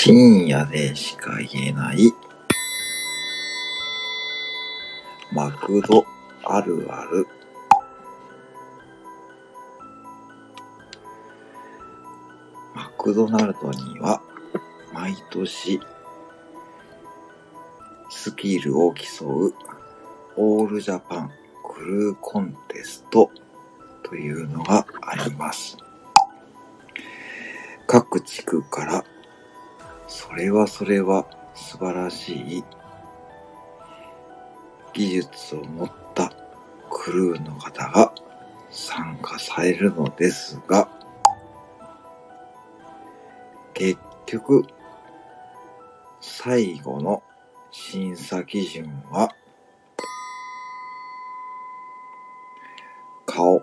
深夜でしか言えないマクドあるあるマクドナルドには毎年スキルを競うオールジャパンクルーコンテストというのがあります。各地区からそれはそれは素晴らしい。技術を持ったクルーの方が参加されるのですが、結局、最後の審査基準は、顔、